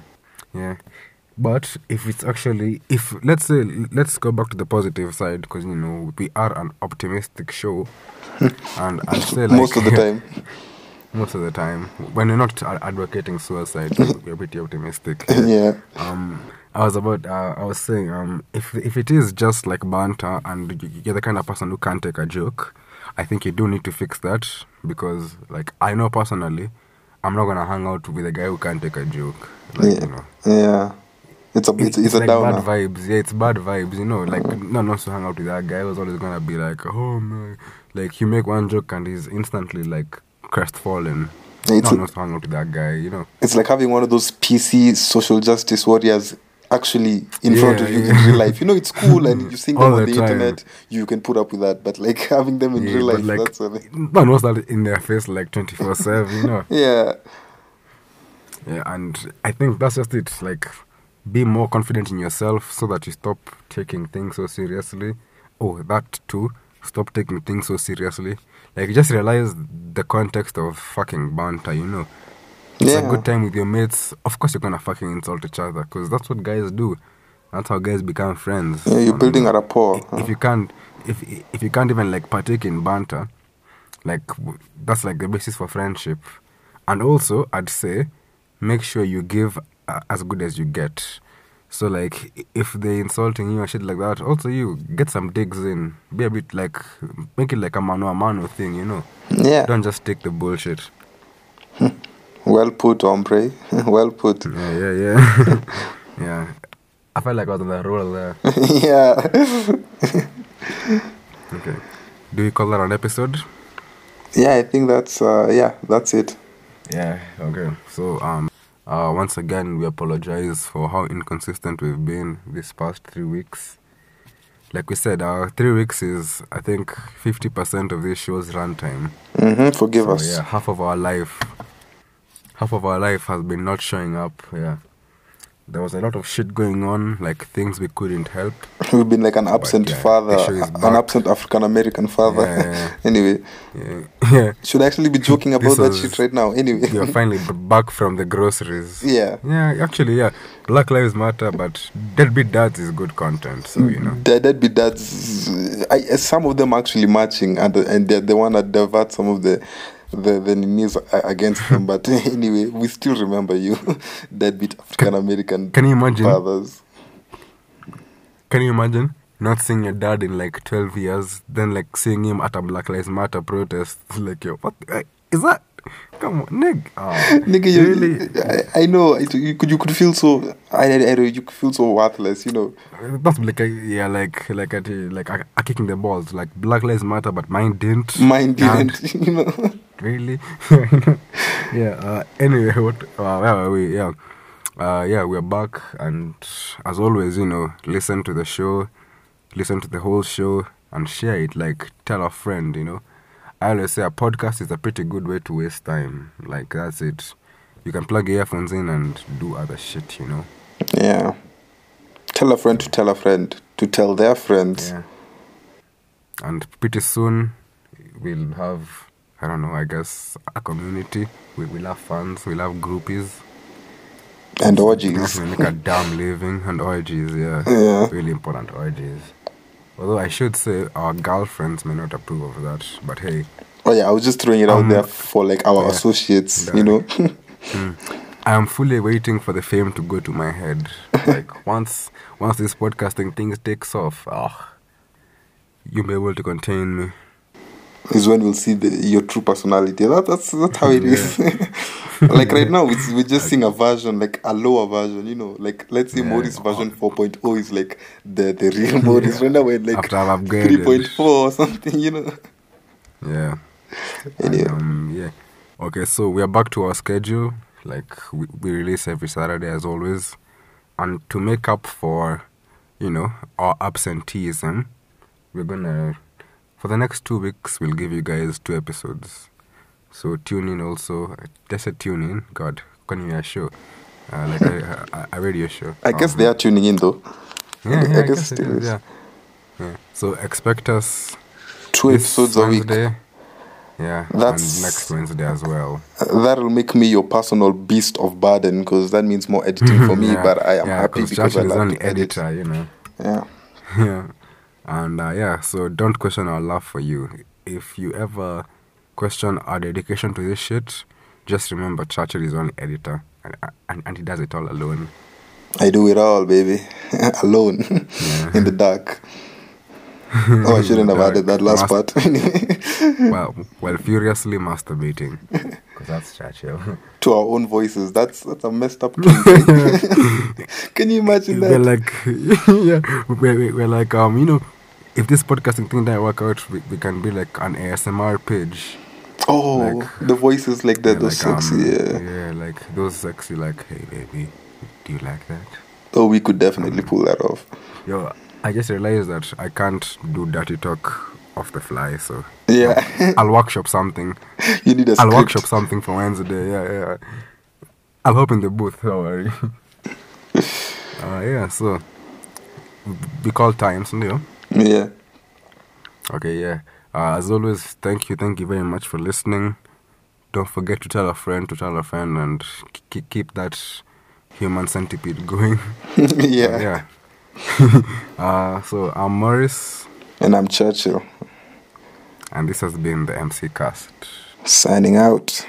yeah. But if it's actually, if let's say, let's go back to the positive side because you know we are an optimistic show, [LAUGHS] and I'd say like Most of the time. [LAUGHS] most of the time when we're not advocating suicide, we're pretty optimistic. [LAUGHS] yeah. Um, I was about, uh, I was saying, um, if if it is just like banter and you- you're the kind of person who can't take a joke, I think you do need to fix that because, like, I know personally, I'm not gonna hang out with a guy who can't take a joke. Like, Yeah. you know, Yeah. It's a it's, it's, a like downer. bad vibes. Yeah, it's bad vibes. You know, like no one wants to hang out with that guy. Was always gonna be like, oh man, like you make one joke and he's instantly like crestfallen. It's no one a- wants to hang out with that guy. You know. It's like having one of those PC social justice warriors actually in front of you yeah. in real life. You know, it's cool and [LAUGHS] you seeing them on the time. internet, you can put up with that. But like [LAUGHS] having them in Yeah, real life, like, that's what it- no one wants that in their face like twenty four seven. You know. [LAUGHS] yeah. Yeah, and I think that's just it. Like, be more confident in yourself so that you stop taking things so seriously. Oh, that too. Stop taking things so seriously. Like, just realize the context of fucking banter, you know. It's Yeah. a good time with your mates. Of course, you're gonna fucking insult each other because that's what guys do. That's how guys become friends. Yeah, you're And building a rapport. if you can't, if if you can't even like partake in banter, like that's like the basis for friendship. And also, I'd say, make sure you give as good as you get. So like, if they insulting you and shit like that, also you get some digs in. Be a bit like, make it like a mano a mano thing, you know. Yeah. Don't just take the bullshit. [LAUGHS] Well put, hombre. [LAUGHS] well put. Yeah, yeah, yeah. [LAUGHS] yeah. I felt like I was on the roll there. yeah. Okay. Do we call that an episode? Yeah, I think that's uh yeah, that's it. Yeah, okay. So, um, uh, once again, we apologize for how inconsistent we've been this past three weeks. Like we said, our three weeks is, I think, 50% of this show's runtime. hmm Forgive So, us. yeah, half of our life, half of our life has been not showing up. Yeah. There was a lot of shit going on, like things we couldn't help. We've been like an absent yeah, father, the an absent African American father. Yeah, yeah, [LAUGHS] anyway, Yeah. yeah. [LAUGHS] should actually be joking about that was- shit right now? Anyway. You're finally back from the groceries. yeah. Yeah, actually, yeah. Black Lives Matter, but Deadbeat Dads is good content, so you know. That that be that's I, some of them actually matching and and they're the one that divert some of the the the news a- against them. But [LAUGHS] anyway, we still remember you, [LAUGHS] deadbeat African American Can you imagine? fathers. Can you imagine not seeing your dad in like 12 years, then like seeing him at a Black Lives Matter protest? [LAUGHS] Like, yo, what the- eh, is that? Come on, Nick. Ah, oh, Nigga, you, really? I, I know it, you could you could feel so I, I, I know you could feel so worthless, you know. That's like, yeah, like, like, a, like, a, a kicking the balls. Like, Black Lives Matter, but mine didn't. Mine didn't, you know. Really? [LAUGHS] yeah. Uh, anyway, what? Uh, where are we? Yeah. Uh, yeah, we're back, and as always, you know, listen to the show, listen to the whole show, and share it. Like, tell a friend. You know, I always say a podcast is a pretty good way to waste time. Like, that's it. You can plug your earphones in and do other shit. You know. Yeah. Tell a friend to tell a friend to tell their friends. Yeah. And pretty soon, we'll have. I don't know. I guess a community. We will have fans. we love groupies. And We orgies. can make a damn living and orgies, yeah. Yeah. Really important orgies. Although I should say our girlfriends may not approve of that, but hey, Oh yeah, I was just throwing it out Um, there for like our yeah. associates, you know. I am fully waiting for the fame to go to my head. [LAUGHS] Like once once this podcasting thing takes off, ah, you'll be able to contain me. Is when we'll see the, your true personality. That, that's that's how it is. [LAUGHS] like right now, we're just [LAUGHS] seeing a version, like a lower version, you know. Like let's say Yeah. Morris version [LAUGHS] 4.0 is like the the real Morris. Right now we're like After I've 3.4 or something, you know. Yeah. Anyway. And, um, yeah. Okay, so we are back to our schedule. Like we, we release every Saturday as always, and to make up for, you know, our absenteeism, we're gonna for the next two weeks we'll give you guys two episodes. So tune in also. Just a tune in. God, can you a show? Uh, like a, a, a radio show. I guess Um, they are tuning in though. Yeah, I yeah, I guess guess it it is, is. yeah. yeah. So expect us Two episodes a week. Yeah, That's- and next Wednesday as well. That'll make me your personal beast of burden because that means more editing for me. [LAUGHS] Yeah, but I am happy 'cause because I Churchill is love only to edit. you know. Yeah. [LAUGHS] yeah, and uh, yeah. So don't question our love for you. If you ever question our dedication to this shit, just remember Churchill is only editor, and and, and he does it all alone. I do it all, baby, [LAUGHS] alone in the dark. oh, I shouldn't [LAUGHS] have added that last part. [LAUGHS] Well, while furiously masturbating, because that's Churchill. to our own voices. That's that's a messed up. Can you imagine that? we're like, yeah, we're, we're like, um, you know, if this podcasting thing doesn't work out, we, we can be like an ASMR page. oh, like- the voices like that, Yeah, those like, sexy. um, yeah. yeah, like those sexy, like, hey baby, do you like that? Oh, we could definitely pull that off. Yo, I just realized that I can't do dirty talk off the fly, so Yeah, I'll workshop something. [LAUGHS] you need a I'll script. workshop something for Wednesday. Yeah, yeah. I'll hop in the booth. Don't worry. [LAUGHS] uh, yeah. So we call times, you know. Yeah. Okay, yeah. Uh, as always, thank you, thank you very much for listening. Don't forget to tell a friend, to tell a friend, and k- keep that human centipede going. [LAUGHS] yeah. yeah. [LAUGHS] uh, so I'm Morris, And I'm Churchill. and this has been the MC Cast. Signing out.